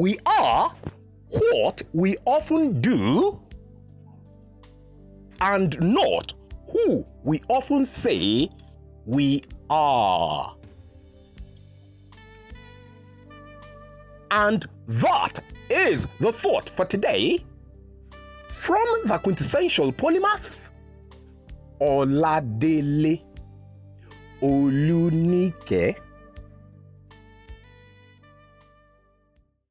we are what we often do and not who we often say we are. And that is the thought for today from the quintessential polymath Oladele Olunike.